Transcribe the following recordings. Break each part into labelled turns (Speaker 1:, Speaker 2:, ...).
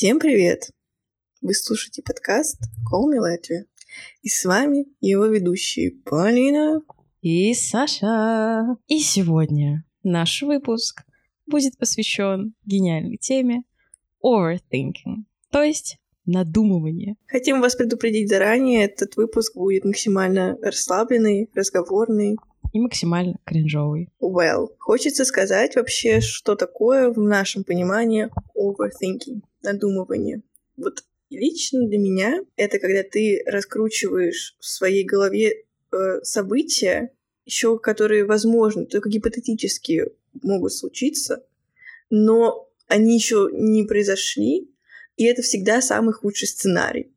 Speaker 1: Всем привет! Вы слушаете подкаст Call Me Later. И с вами его ведущие Полина
Speaker 2: и Саша. И сегодня наш выпуск будет посвящен гениальной теме overthinking, то есть надумывание.
Speaker 1: Хотим вас предупредить заранее, этот выпуск будет максимально расслабленный, разговорный,
Speaker 2: и максимально кринжовый.
Speaker 1: Well, хочется сказать вообще, что такое в нашем понимании overthinking, надумывание. Вот лично для меня это когда ты раскручиваешь в своей голове э, события, еще которые возможны, только гипотетически могут случиться, но они еще не произошли, и это всегда самый худший сценарий.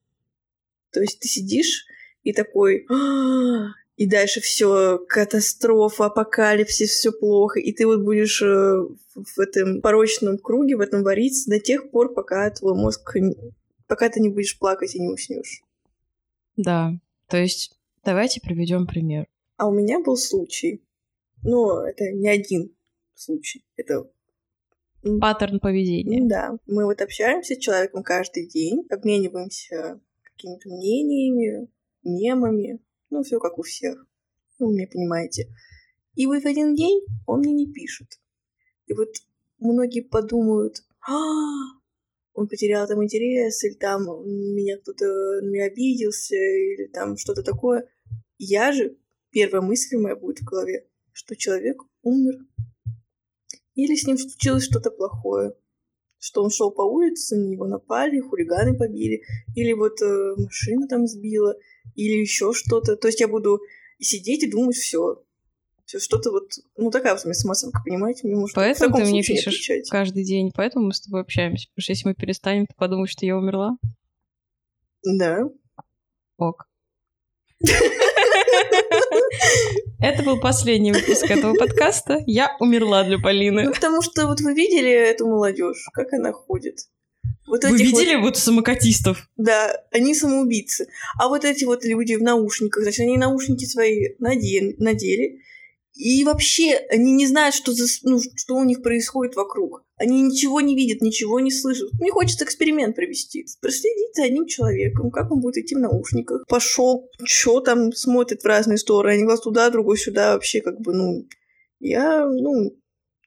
Speaker 1: То есть ты сидишь и такой, «А, и дальше все катастрофа, апокалипсис, все плохо, и ты вот будешь э, в этом порочном круге, в этом вариться до тех пор, пока твой мозг, пока ты не будешь плакать и не уснешь.
Speaker 2: Да, то есть давайте приведем пример.
Speaker 1: А у меня был случай, но это не один случай, это
Speaker 2: паттерн поведения.
Speaker 1: Да, мы вот общаемся с человеком каждый день, обмениваемся какими-то мнениями, мемами, ну, все как у всех. Вы меня понимаете. И вот один день он мне не пишет. И вот многие подумают, а, он потерял там интерес, или там меня кто-то на меня обиделся, или там что-то такое. Я же, первая мысль моя будет в голове, что человек умер. Или с ним случилось что-то плохое. Что он шел по улице, на него напали, хулиганы побили, или вот э, машина там сбила, или еще что-то. То есть я буду сидеть и думать все. Все что-то вот, ну такая вот у меня самооценка, понимаете? Мне может
Speaker 2: поэтому ты мне пишешь отвечать. каждый день, поэтому мы с тобой общаемся. Потому что если мы перестанем, ты подумаешь, что я умерла.
Speaker 1: Да.
Speaker 2: Ок. Это был последний выпуск этого подкаста. Я умерла для Полины.
Speaker 1: Ну, потому что вот вы видели эту молодежь, как она ходит.
Speaker 2: Вот Вы видели вот... вот самокатистов?
Speaker 1: Да, они самоубийцы. А вот эти вот люди в наушниках, значит, они наушники свои надели, надели и вообще они не знают, что, за, ну, что у них происходит вокруг. Они ничего не видят, ничего не слышат. Мне хочется эксперимент провести. Проследить за одним человеком, как он будет идти в наушниках. Пошел, что там смотрит в разные стороны. Один глаз туда, другой сюда. Вообще, как бы, ну... Я, ну,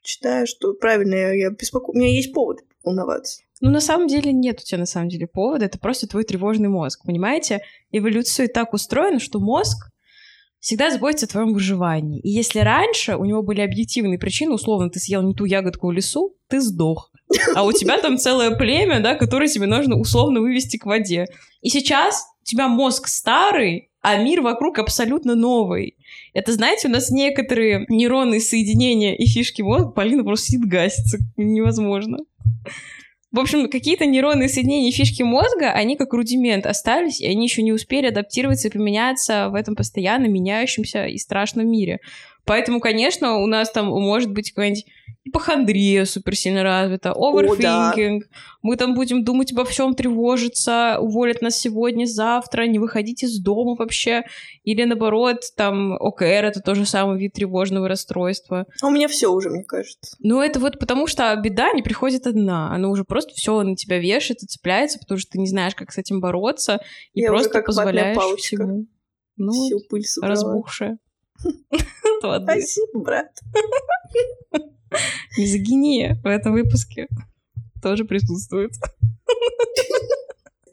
Speaker 1: считаю, что правильно, я, я беспоко... У меня есть повод волноваться.
Speaker 2: Ну, на самом деле нет у тебя на самом деле повода, это просто твой тревожный мозг, понимаете? Эволюция так устроена, что мозг всегда заботится о твоем выживании. И если раньше у него были объективные причины, условно, ты съел не ту ягодку в лесу, ты сдох. А у тебя там целое племя, да, которое тебе нужно условно вывести к воде. И сейчас у тебя мозг старый, а мир вокруг абсолютно новый. Это, знаете, у нас некоторые нейронные соединения и фишки мозга, Полина просто сидит гасится. Невозможно. В общем, какие-то нейронные соединения фишки мозга, они как рудимент остались, и они еще не успели адаптироваться и поменяться в этом постоянно меняющемся и страшном мире. Поэтому, конечно, у нас там может быть какая-нибудь ипохондрия супер сильно развита, оверфинкинг. Да. Мы там будем думать обо всем, тревожиться, уволят нас сегодня, завтра, не выходить из дома вообще. Или наоборот, там ОКР — это тоже самый вид тревожного расстройства.
Speaker 1: А у меня все уже, мне кажется.
Speaker 2: Ну, это вот потому что беда не приходит одна. Она уже просто все на тебя вешает и цепляется, потому что ты не знаешь, как с этим бороться, и Я просто позволяешь всему. Ну, Всю пыль разбухшая.
Speaker 1: Спасибо, брат.
Speaker 2: Мизогиния в этом выпуске тоже присутствует.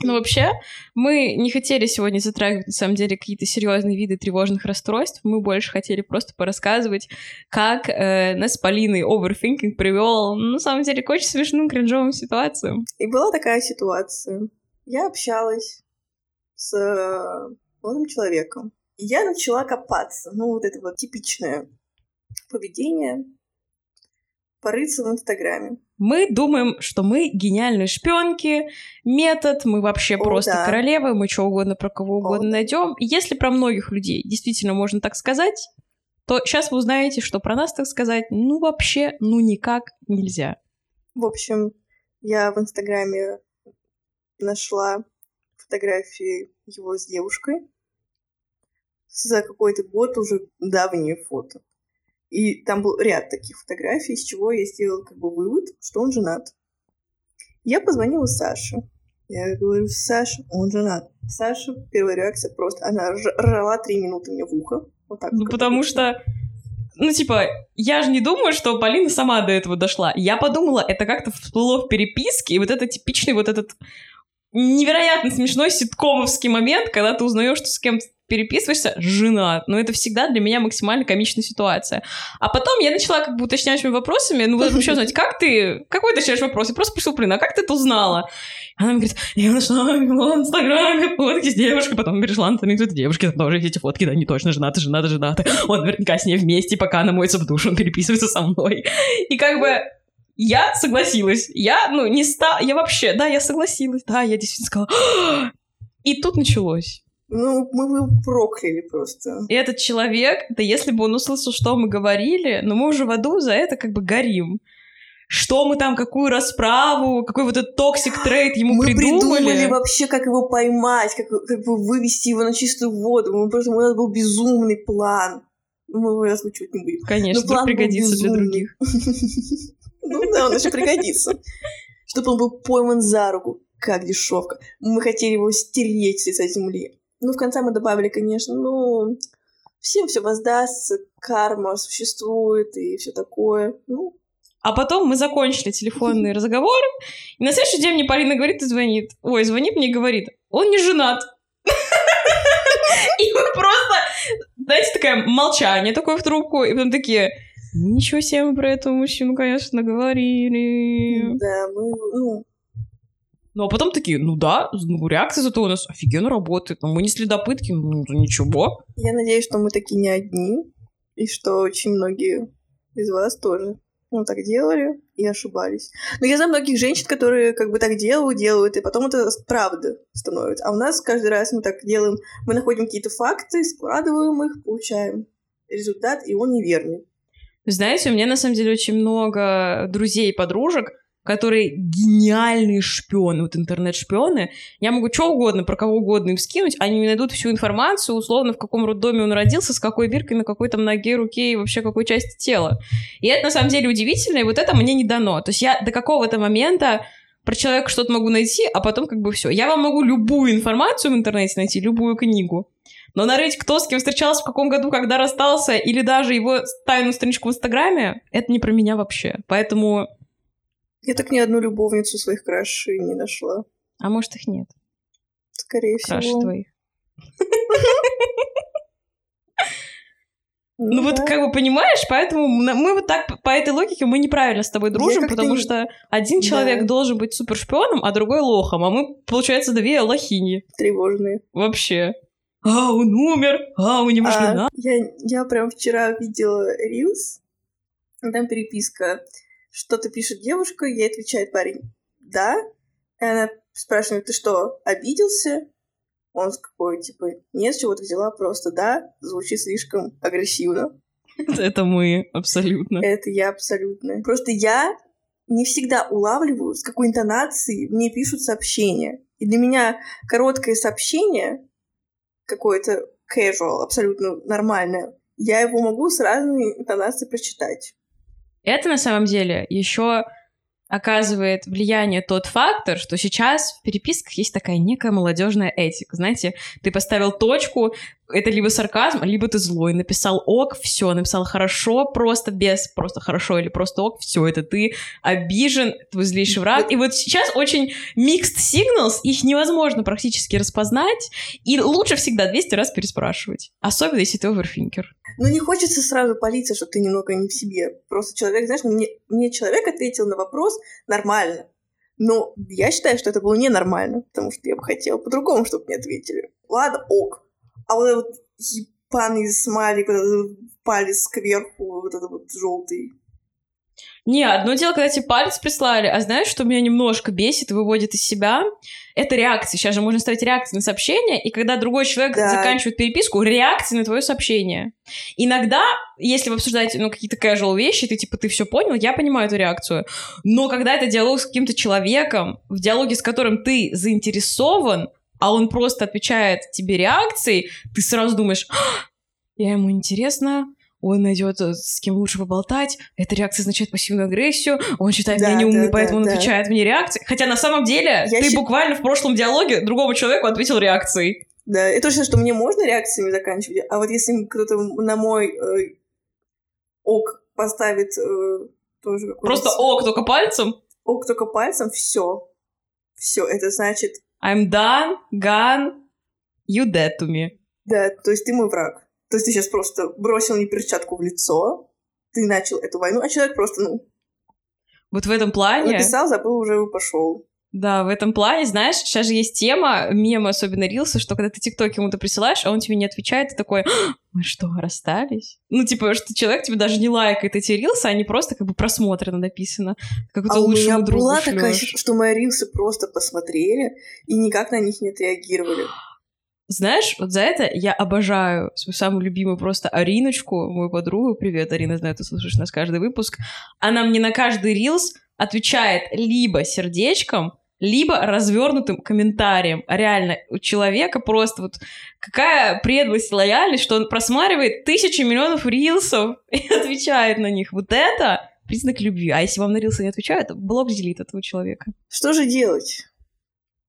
Speaker 2: Ну, вообще, мы не хотели сегодня затрагивать, на самом деле, какие-то серьезные виды тревожных расстройств. Мы больше хотели просто порассказывать, как э, нас с Полиной оверфинкинг привел, ну, на самом деле, к очень смешным кринжовым ситуациям.
Speaker 1: И была такая ситуация. Я общалась с молодым человеком. Я начала копаться. Ну, вот это вот типичное поведение порыться в Инстаграме.
Speaker 2: Мы думаем, что мы гениальные шпионки, метод, мы вообще О, просто да. королевы, мы что угодно про кого угодно О, найдем. Если про многих людей действительно можно так сказать, то сейчас вы узнаете, что про нас так сказать, ну вообще, ну никак нельзя.
Speaker 1: В общем, я в Инстаграме нашла фотографии его с девушкой за какой-то год уже давние фото. И там был ряд таких фотографий, из чего я сделала как бы вывод, что он женат. Я позвонила Саше. Я говорю, Саша, он женат. Саша, первая реакция просто, она ржала три минуты мне в ухо. Вот так.
Speaker 2: Ну, потому что ну, типа, я же не думаю, что Полина сама до этого дошла. Я подумала, это как-то всплыло в переписке, и вот это типичный вот этот невероятно смешной ситкомовский момент, когда ты узнаешь, что с кем переписываешься, женат. Но это всегда для меня максимально комичная ситуация. А потом я начала как бы уточнять вопросами, ну, вот еще знать, как ты, какой уточняешь вопрос? Я просто спросила, блин, а как ты это узнала? Она мне говорит, я нашла в Инстаграме фотки с девушкой, потом перешла на страницу этой девушки, там тоже эти фотки, да, не точно, женаты, женаты, женаты. Он наверняка с ней вместе, пока она моется в душ, он переписывается со мной. И как бы я согласилась. Я, ну, не ста... Я вообще, да, я согласилась. Да, я действительно сказала. «А!» и тут началось.
Speaker 1: Ну, мы его прокляли просто.
Speaker 2: И этот человек, да если бы он услышал, что мы говорили, но мы уже в аду за это как бы горим. Что мы там, какую расправу, какой вот этот toxic trait ему
Speaker 1: мы
Speaker 2: придумали.
Speaker 1: Мы придумали вообще, как его поймать, как, как бы вывести его на чистую воду. Мы просто, у нас был безумный план. Мы его озвучивать не будем.
Speaker 2: Конечно, план пригодится для других.
Speaker 1: Ну да, он еще пригодится. Чтобы он был пойман за руку, как дешевка. Мы хотели его стереть с лица земли. Ну, в конце мы добавили, конечно, ну, всем все воздастся, карма существует и все такое. Ну,
Speaker 2: а потом мы закончили телефонный разговор, и на следующий день мне Полина говорит и звонит. Ой, звонит мне и говорит, он не женат. И мы просто, знаете, такое молчание такое в трубку, и потом такие, ничего себе мы про этого мужчину, конечно, говорили.
Speaker 1: Да, мы, ну,
Speaker 2: ну, а потом такие, ну да, ну, реакция зато у нас офигенно работает, но мы не следопытки, ну, ничего.
Speaker 1: Я надеюсь, что мы такие не одни, и что очень многие из вас тоже ну, так делали и ошибались. Но я знаю многих женщин, которые как бы так делают, делают, и потом это правда становится. А у нас каждый раз мы так делаем, мы находим какие-то факты, складываем их, получаем результат, и он неверный.
Speaker 2: Знаете, у меня на самом деле очень много друзей и подружек, которые гениальные шпионы, вот интернет-шпионы. Я могу что угодно, про кого угодно им скинуть, они мне найдут всю информацию, условно, в каком роддоме он родился, с какой биркой, на какой там ноге, руке и вообще какой части тела. И это на самом деле удивительно, и вот это мне не дано. То есть я до какого-то момента про человека что-то могу найти, а потом как бы все. Я вам могу любую информацию в интернете найти, любую книгу. Но нарыть, кто с кем встречался, в каком году, когда расстался, или даже его тайную страничку в Инстаграме, это не про меня вообще. Поэтому
Speaker 1: я так ни одну любовницу своих крашей не нашла.
Speaker 2: А может, их нет?
Speaker 1: Скорее
Speaker 2: Краш
Speaker 1: всего.
Speaker 2: твоих. Ну, ну вот как бы понимаешь, поэтому мы вот так по этой логике мы неправильно с тобой дружим, потому что один человек должен быть супер шпионом, а другой лохом, а мы получается две лохини.
Speaker 1: Тревожные.
Speaker 2: Вообще. А, он умер, а, у него жена.
Speaker 1: Я, я прям вчера видела Рилс, там переписка что-то пишет девушка, ей отвечает парень «да». И она спрашивает, ты что, обиделся? Он какой, типа, нет, чего ты взяла, просто «да». Звучит слишком агрессивно.
Speaker 2: Это мы, абсолютно.
Speaker 1: Это я абсолютно. Просто я не всегда улавливаю, с какой интонацией мне пишут сообщения. И для меня короткое сообщение, какое-то casual, абсолютно нормальное, я его могу с разной интонацией прочитать.
Speaker 2: Это на самом деле еще оказывает влияние тот фактор, что сейчас в переписках есть такая некая молодежная этика. Знаете, ты поставил точку, это либо сарказм, либо ты злой. Написал ок, все, написал хорошо, просто без, просто хорошо или просто ок, все, это ты обижен, твой злейший враг. И вот сейчас очень mixed signals, их невозможно практически распознать, и лучше всегда 200 раз переспрашивать. Особенно, если ты оверфинкер.
Speaker 1: Ну, не хочется сразу палиться, что ты немного не в себе. Просто человек, знаешь, мне, мне человек ответил на вопрос нормально. Но я считаю, что это было ненормально, потому что я бы хотела по-другому, чтобы мне ответили. Ладно, ок. А вот этот ебаный смайлик, вот этот палец кверху, вот этот вот желтый.
Speaker 2: Не, одно дело, когда тебе палец прислали, а знаешь, что меня немножко бесит и выводит из себя? Это реакция. Сейчас же можно ставить реакции на сообщение, и когда другой человек да. заканчивает переписку, реакции на твое сообщение. Иногда, если вы обсуждаете ну, какие-то casual вещи, ты типа, ты все понял, я понимаю эту реакцию. Но когда это диалог с каким-то человеком, в диалоге с которым ты заинтересован, а он просто отвечает тебе реакцией, ты сразу думаешь, «А, я ему интересно, он найдет э, с кем лучше поболтать, эта реакция означает пассивную агрессию, он считает
Speaker 1: Да,
Speaker 2: меня неумной,
Speaker 1: да,
Speaker 2: поэтому он
Speaker 1: да, да.
Speaker 2: отвечает мне реакцией. Хотя на самом деле
Speaker 1: Я
Speaker 2: ты
Speaker 1: щи-
Speaker 2: буквально в прошлом диалоге другому человеку ответил реакцией.
Speaker 1: Да, это точно, что мне можно реакциями заканчивать, а вот если кто-то на мой э, ок поставит э, тоже какой-то...
Speaker 2: Просто ок, только пальцем.
Speaker 1: ок только пальцем, все. Все, это значит,
Speaker 2: I'm done, gone, you dead to me.
Speaker 1: да, то есть ты мой враг. То есть ты сейчас просто бросил мне перчатку в лицо, ты начал эту войну, а человек просто, ну,
Speaker 2: Вот в этом плане...
Speaker 1: написал, забыл, уже пошел.
Speaker 2: Да, в этом плане, знаешь, сейчас же есть тема, мемы, особенно рилсы, что когда ты тикток ему-то присылаешь, а он тебе не отвечает, ты такой, «А, мы что, расстались? Ну, типа, что человек тебе даже не лайкает эти рилсы, они просто как бы просмотрены написано. Как
Speaker 1: А у меня была такая,
Speaker 2: шлёшь.
Speaker 1: ситуация, что мои рилсы просто посмотрели и никак на них не отреагировали.
Speaker 2: Знаешь, вот за это я обожаю свою самую любимую просто Ариночку, мою подругу. Привет, Арина, знаю, ты слушаешь нас каждый выпуск. Она мне на каждый рилс отвечает либо сердечком, либо развернутым комментарием. А реально, у человека просто вот какая преданность и лояльность, что он просматривает тысячи миллионов рилсов и отвечает на них. Вот это признак любви. А если вам на рилсы не отвечают, блок делит этого человека.
Speaker 1: Что же делать?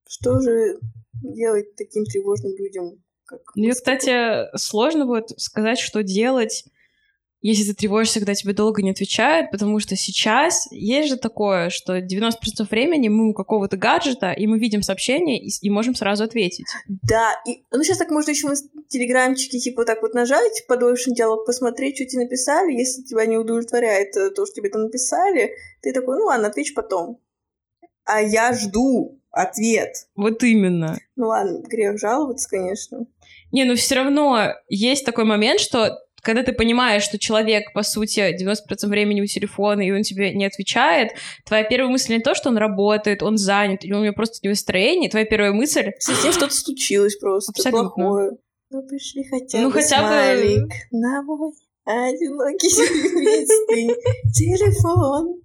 Speaker 1: Что же делать таким тревожным людям, как
Speaker 2: Мне, кстати, сложно вот сказать, что делать, если ты тревожишься, когда тебе долго не отвечают, потому что сейчас есть же такое, что 90% времени мы у какого-то гаджета, и мы видим сообщение, и, и можем сразу ответить.
Speaker 1: Да, и ну сейчас так можно еще в телеграмчике типа так вот нажать, подольше диалог посмотреть, что тебе написали, если тебя не удовлетворяет э, то, что тебе там написали, ты такой, ну ладно, ответишь потом. А я жду ответ.
Speaker 2: Вот именно.
Speaker 1: Ну ладно, грех жаловаться, конечно.
Speaker 2: Не, но все равно есть такой момент, что когда ты понимаешь, что человек, по сути, 90% времени у телефона, и он тебе не отвечает, твоя первая мысль не то, что он работает, он занят, у него просто не настроение, твоя первая мысль
Speaker 1: С ним что-то случилось просто
Speaker 2: Абсолютно.
Speaker 1: плохое. Ну пришли хотя
Speaker 2: Ну,
Speaker 1: бы
Speaker 2: хотя бы-
Speaker 1: смайлик на мой одинокий телефон.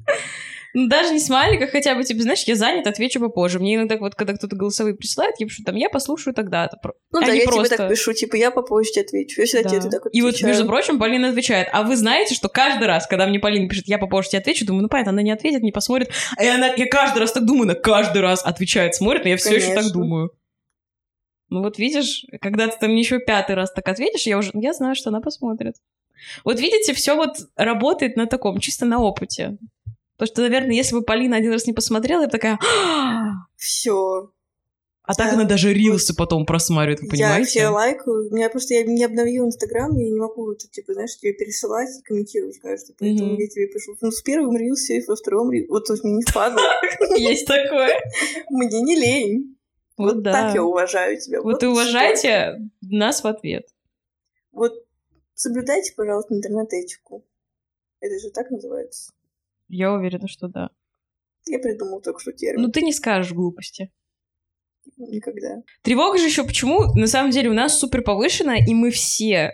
Speaker 2: Ну, даже не смайлик, а хотя бы, типа, знаешь, я занят, отвечу попозже. Мне иногда, вот, когда кто-то голосовые присылает, я пишу там, я послушаю тогда-то.
Speaker 1: Ну
Speaker 2: А
Speaker 1: да, я
Speaker 2: просто-
Speaker 1: тебе так пишу, типа, я попозже тебе отвечу. Я всегда
Speaker 2: Да.
Speaker 1: тебе так
Speaker 2: И вот,
Speaker 1: отвечаю.
Speaker 2: между прочим, Полина отвечает. А вы знаете, что каждый раз, когда мне Полина пишет, я попозже тебе отвечу, думаю, ну понятно, она не ответит, не посмотрит. А я, на- я каждый раз так думаю, она каждый раз отвечает, смотрит, но я все еще так думаю. Ну вот видишь, когда ты там еще пятый раз так ответишь, я уже, я знаю, что она посмотрит. Вот видите, все вот работает на таком, чисто на опыте. Потому что, наверное, если бы Полина один раз не посмотрела, я бы такая... «А!»
Speaker 1: Все.
Speaker 2: А так она даже рилсы потом просматривает, вы
Speaker 1: Я
Speaker 2: понимаете?
Speaker 1: все лайкаю. Меня просто я не обновила Инстаграм, я не могу это, типа, знаешь, тебе пересылать и комментировать каждый. Поэтому я тебе пишу. Ну, с первым рилсе, и во втором рилсе. Вот то есть мне не впадло.
Speaker 2: Есть такое.
Speaker 1: Мне не лень.
Speaker 2: Вот
Speaker 1: так я уважаю тебя.
Speaker 2: Вот и уважайте нас в ответ.
Speaker 1: Вот соблюдайте, пожалуйста, интернет-этику. Это же так называется.
Speaker 2: Я уверена, что да.
Speaker 1: Я придумал только что термин.
Speaker 2: Ну ты не скажешь глупости.
Speaker 1: Никогда.
Speaker 2: Тревога же еще почему? На самом деле у нас супер повышенная, и мы все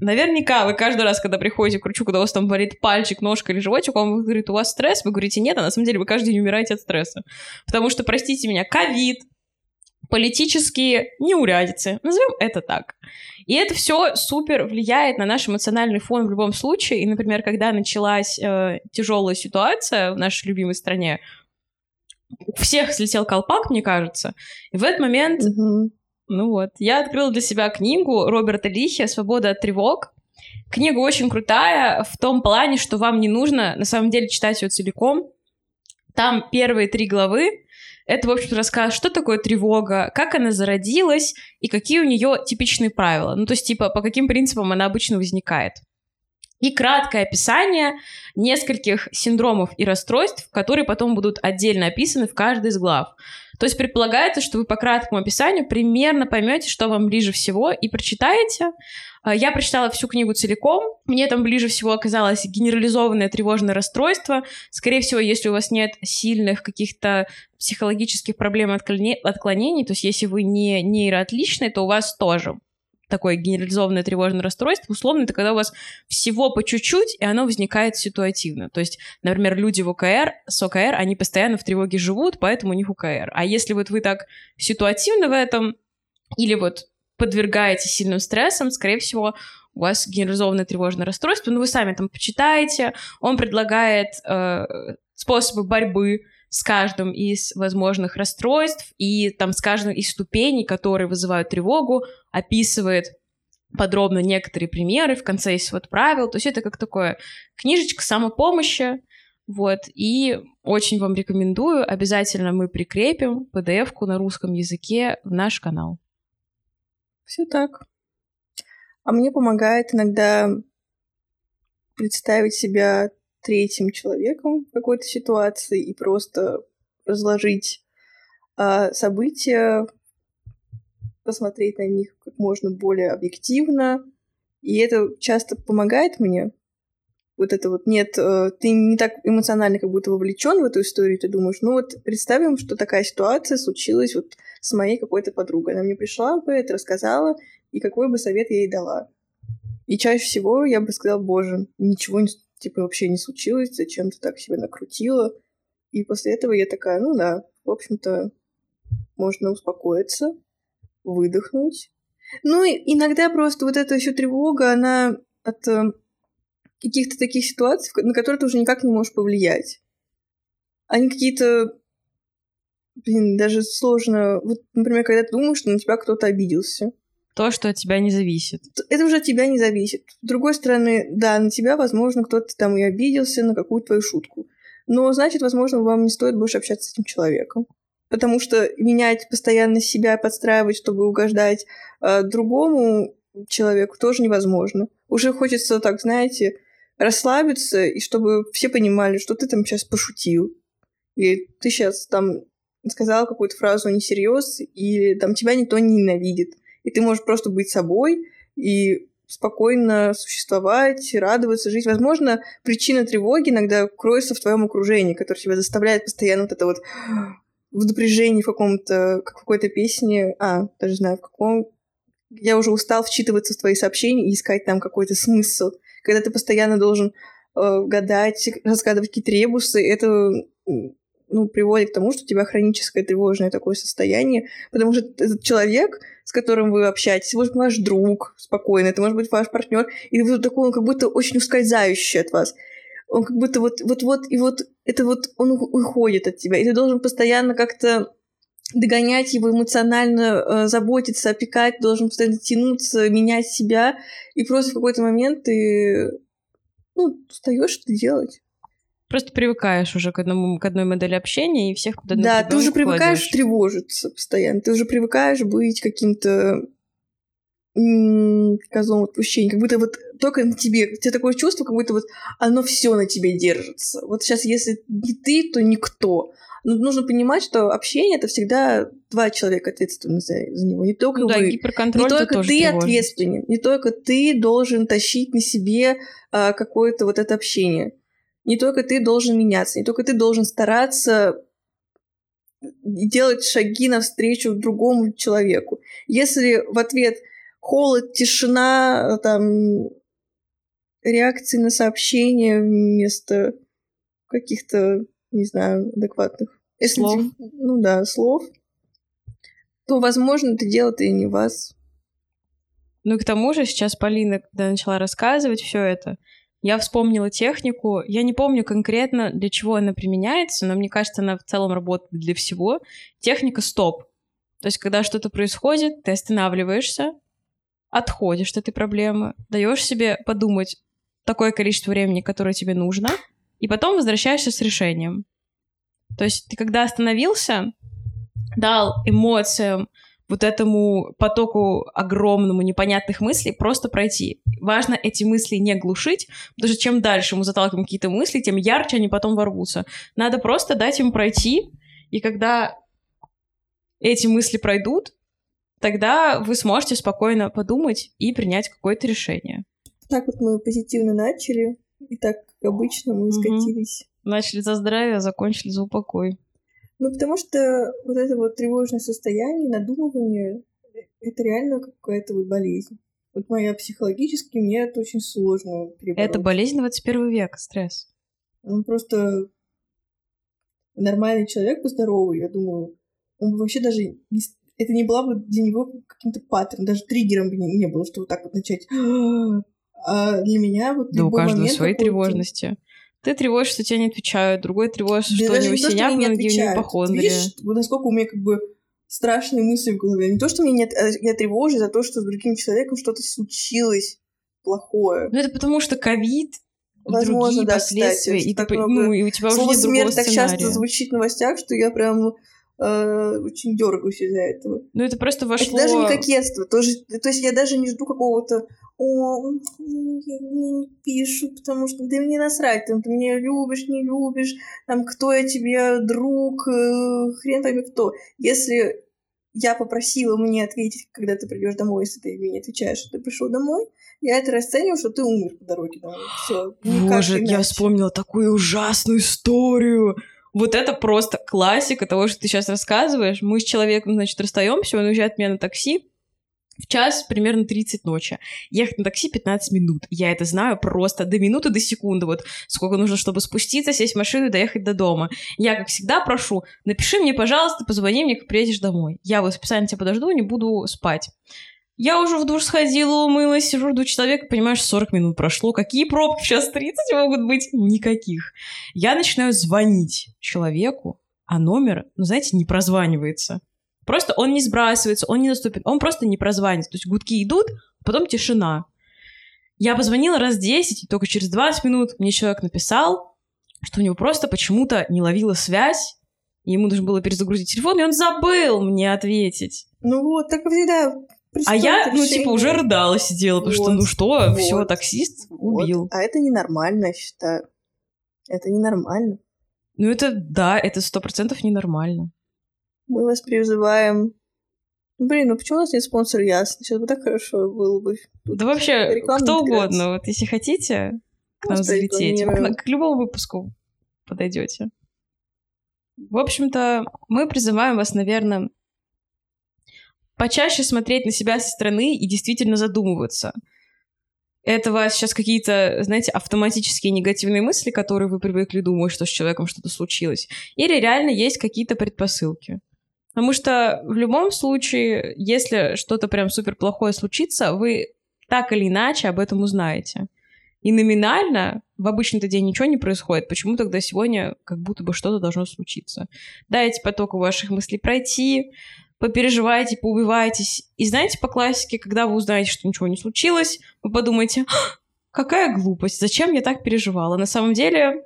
Speaker 2: Наверняка вы каждый раз, когда приходите к врачу, когда у вас там болит пальчик, ножка или животик, он говорит, у вас стресс, вы говорите, нет, а на самом деле вы каждый день умираете от стресса. Потому что, простите меня, ковид, политические неурядицы, назовем это так. И это все супер влияет на наш эмоциональный фон в любом случае. И, например, когда началась э, тяжелая ситуация в нашей любимой стране, у всех слетел колпак, мне кажется. И в этот момент
Speaker 1: Мгм.
Speaker 2: ну вот, я открыла для себя книгу Роберта Лихи «Свобода от тревог». Книга очень крутая в том плане, что вам не нужно на самом деле читать ее целиком. Там первые три главы — это, в общем-то, рассказ, что такое тревога, как она зародилась и какие у нее типичные правила. Ну, то есть, типа, по каким принципам она обычно возникает. И краткое описание нескольких синдромов и расстройств, которые потом будут отдельно описаны в каждой из глав. То есть предполагается, что вы по краткому описанию примерно поймете, что вам ближе всего, и прочитаете. А, Я прочитала всю книгу целиком. Мне там ближе всего оказалось генерализованное тревожное расстройство. Скорее всего, если у вас нет сильных каких-то психологических проблем отклонений, то есть если вы не нейроотличный, то у вас тоже такое генерализованное тревожное расстройство. Условно, это когда у вас всего по чуть-чуть, и оно возникает ситуативно. То есть, например, люди в ОКР, с ОКР, они постоянно в тревоге живут, поэтому у них ОКР. А если вот вы так ситуативны в этом, или вот подвергаете сильным стрессам, скорее всего, у вас генерализованное тревожное расстройство, ну вы сами там почитаете, он предлагает э, способы борьбы с каждым из возможных расстройств и там с каждым из ступеней, которые вызывают тревогу, описывает подробно некоторые примеры, в конце есть вот правил, то есть это как такое книжечка самопомощи, вот, и очень вам рекомендую, обязательно мы прикрепим PDF-ку на русском языке в наш канал.
Speaker 1: Все так. А мне помогает иногда представить себя третьим человеком в какой-то ситуации и просто разложить а, события, посмотреть на них как можно более объективно. И это часто помогает мне. Вот это вот нет, э, ты не так эмоционально как будто вовлечен в эту историю, ты думаешь, ну вот представим, что такая ситуация случилась вот с моей какой-то подругой. Она мне пришла бы, это рассказала, и какой бы совет я ей дала. И чаще всего я бы сказала, боже, ничего не, типа вообще не случилось, зачем ты так себя накрутила. И после этого я такая, ну да, в общем-то, можно успокоиться, выдохнуть. Ну и иногда просто вот эта еще тревога, она от э, каких-то таких ситуаций, на которые ты уже никак не можешь повлиять. Они какие-то, блин, даже сложно. Вот, например, когда ты думаешь, что на тебя кто-то обиделся.
Speaker 2: То, что от тебя не зависит.
Speaker 1: Это уже от тебя не зависит. С другой стороны, да, на тебя, возможно, кто-то там и обиделся на какую-то твою шутку. Но, значит, возможно, вам не стоит больше общаться с этим человеком. Потому что менять постоянно себя, подстраивать, чтобы угождать э, другому человеку, тоже невозможно. Уже хочется, так, знаете, расслабиться, и чтобы все понимали, что ты там сейчас пошутил. Или ты сейчас там сказал какую-то фразу несерьез, или там тебя никто не ненавидит и ты можешь просто быть собой и спокойно существовать, радоваться, жить. Возможно, причина тревоги иногда кроется в твоем окружении, которое тебя заставляет постоянно вот это вот в напряжении в каком-то, как в какой-то песне, а, даже знаю, в каком... Я уже устал вчитываться в твои сообщения и искать там какой-то смысл. Когда ты постоянно должен э, гадать, разгадывать какие-то ребусы, это ну, приводит к тому, что у тебя хроническое тревожное такое состояние, потому что этот человек, с которым вы общаетесь, может быть ваш друг спокойно, это может быть ваш партнер, и вы такой, он как будто очень ускользающий от вас. Он как будто вот, вот, вот, и вот это вот он уходит от тебя, и ты должен постоянно как-то догонять его эмоционально, э, заботиться, опекать, должен постоянно тянуться, менять себя, и просто в какой-то момент ты ну, устаешь что делать.
Speaker 2: Просто привыкаешь уже к, одному, к одной модели общения и всех
Speaker 1: куда Да, ты уже привыкаешь кладешь. тревожиться постоянно. Ты уже привыкаешь быть каким-то козлом отпущения. Как будто вот только на тебе. У тебя такое чувство, как будто вот оно все на тебе держится. Вот сейчас, если не ты, то никто. Но нужно понимать, что общение это всегда два человека ответственны за, за него. Не только ну, вы. Да,
Speaker 2: гиперконтроль
Speaker 1: не только
Speaker 2: ты
Speaker 1: тревожит. ответственен. Не только ты должен тащить на себе а, какое-то вот это общение не только ты должен меняться, не только ты должен стараться делать шаги навстречу другому человеку. Если в ответ холод, тишина, там, реакции на сообщение вместо каких-то, не знаю, адекватных
Speaker 2: Если слов.
Speaker 1: ну да, слов, то, возможно, это дело-то и не вас.
Speaker 2: Ну и к тому же сейчас Полина, когда начала рассказывать все это, я вспомнила технику. Я не помню конкретно, для чего она применяется, но мне кажется, она в целом работает для всего. Техника стоп. То есть, когда что-то происходит, ты останавливаешься, отходишь от этой проблемы, даешь себе подумать такое количество времени, которое тебе нужно, и потом возвращаешься с решением. То есть ты когда остановился, дал эмоциям, вот этому потоку огромному непонятных мыслей просто пройти. Важно эти мысли не глушить, потому что чем дальше мы заталкиваем какие-то мысли, тем ярче они потом ворвутся. Надо просто дать им пройти, и когда эти мысли пройдут, тогда вы сможете спокойно подумать и принять какое-то решение.
Speaker 1: Так вот мы позитивно начали, и так, как обычно, мы скатились.
Speaker 2: Угу. Начали за здравие, а закончили за упокой.
Speaker 1: Ну, потому что вот это вот тревожное состояние, надумывание, это реально какая-то вот болезнь. Вот моя психологически, мне это очень сложно
Speaker 2: перебороть. Это болезнь 21 века, стресс.
Speaker 1: Он просто нормальный человек, здоровый, я думаю, он вообще даже не... это не была бы для него каким-то паттерном, даже триггером бы не, не было, что вот так вот начать. А для меня вот
Speaker 2: Да у каждого
Speaker 1: момент
Speaker 2: свои тревожности. Ты тревожишься, что тебе не отвечают, другой тревожится,
Speaker 1: Да
Speaker 2: что у
Speaker 1: не
Speaker 2: синяк
Speaker 1: мне не
Speaker 2: на ноге, у.
Speaker 1: Видишь, вот насколько у меня как бы страшные мысли в голове. Не то, что мне нет, а я тревожусь за то, что с другим человеком что-то случилось плохое.
Speaker 2: Ну, это потому что ковид
Speaker 1: Возможно,
Speaker 2: другие
Speaker 1: да,
Speaker 2: последствия,
Speaker 1: кстати,
Speaker 2: и, ты,
Speaker 1: много-
Speaker 2: ну, и у тебя уже
Speaker 1: Слово
Speaker 2: нет другого
Speaker 1: смерть так часто звучит в новостях, что я прям э, очень дергаюсь из-за этого.
Speaker 2: Ну, это просто вошло...
Speaker 1: Это даже не кокетство. Тоже, то есть я даже не жду какого-то о, мне не пишут, потому что да мне насрать, там, ты меня любишь, не любишь, там, кто я тебе, друг, э, хрен пойми кто. Если я попросила мне ответить, когда ты придешь домой, если ты мне не отвечаешь, что ты пришел домой, я это расцениваю, что ты умер по дороге домой. Все.
Speaker 2: Боже, я вспомнила такую ужасную историю. Вот это просто классика того, что ты сейчас рассказываешь. Мы с человеком, значит, расстаемся, он уезжает меня на такси в час примерно 30 ночи. Ехать на такси 15 минут. Я это знаю просто до минуты, до секунды. Вот сколько нужно, чтобы спуститься, сесть в машину и доехать до дома. Я, как всегда, прошу, напиши мне, пожалуйста, позвони мне, как приедешь домой. Я вот специально тебя подожду, не буду спать. Я уже в душ сходила, умылась, сижу, жду человека, понимаешь, 40 минут прошло. Какие пробки в час 30 могут быть? Никаких. Я начинаю звонить человеку, а номер, ну, знаете, не прозванивается. Просто он не сбрасывается, он не доступен, он просто не прозванивается. То есть гудки идут, потом тишина. Я позвонила раз 10, и только через 20 минут мне человек написал, что у него просто почему-то не ловила связь, ему нужно было перезагрузить телефон, и он забыл мне ответить.
Speaker 1: Ну вот, так всегда.
Speaker 2: А я, ну, типа, уже рыдала, сидела, потому что,
Speaker 1: Вот,
Speaker 2: ну что,
Speaker 1: вот,
Speaker 2: все, таксист
Speaker 1: Вот.
Speaker 2: убил.
Speaker 1: А это ненормально, я считаю. Это ненормально.
Speaker 2: Ну, это, да, это сто процентов ненормально.
Speaker 1: Мы вас призываем. Блин, ну почему у нас нет спонсора Ясно? Сейчас бы так хорошо было бы. Тут
Speaker 2: Да вообще, кто
Speaker 1: интеграция.
Speaker 2: угодно, вот если хотите к нам залететь, к, к любому выпуску подойдете. В общем-то, мы призываем вас, наверное, почаще смотреть на себя со стороны и действительно задумываться. Это у вас сейчас какие-то, знаете, автоматические негативные мысли, которые вы привыкли думать, что с человеком что-то случилось? Или реально есть какие-то предпосылки? Потому что в любом случае, если что-то прям супер плохое случится, вы так или иначе об этом узнаете. И номинально в обычный-то день ничего не происходит. Почему тогда сегодня как будто бы что-то должно случиться? Дайте потоку ваших мыслей пройти, попереживайте, поубивайтесь. И знаете, по классике, когда вы узнаете, что ничего не случилось, вы подумаете, «А, какая глупость, зачем я так переживала? На самом деле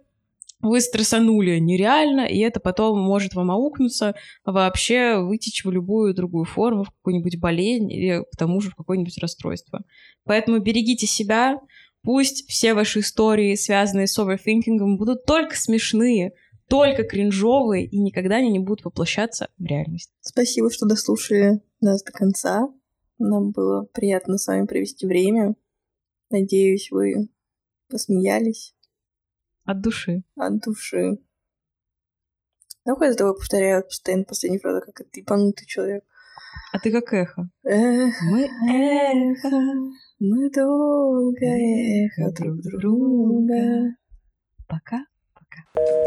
Speaker 2: вы стрессанули нереально, и это потом может вам аукнуться, вообще вытечь в любую другую форму, в какую-нибудь болезнь или к тому же в какое-нибудь расстройство. Поэтому берегите себя, пусть все ваши истории, связанные с оверфинкингом, будут только смешные, только кринжовые и никогда они не будут воплощаться в реальность.
Speaker 1: Спасибо, что дослушали нас до конца. Нам было приятно с вами провести время. Надеюсь, вы посмеялись
Speaker 2: От души.
Speaker 1: от души. Ну, я за тобой повторяю постоянно последнюю фразу, как ты ебанутый человек.
Speaker 2: А ты как эхо.
Speaker 1: Эх,
Speaker 2: Мы
Speaker 1: эхо, мы долго эхо друг друга.
Speaker 2: Пока. Пока.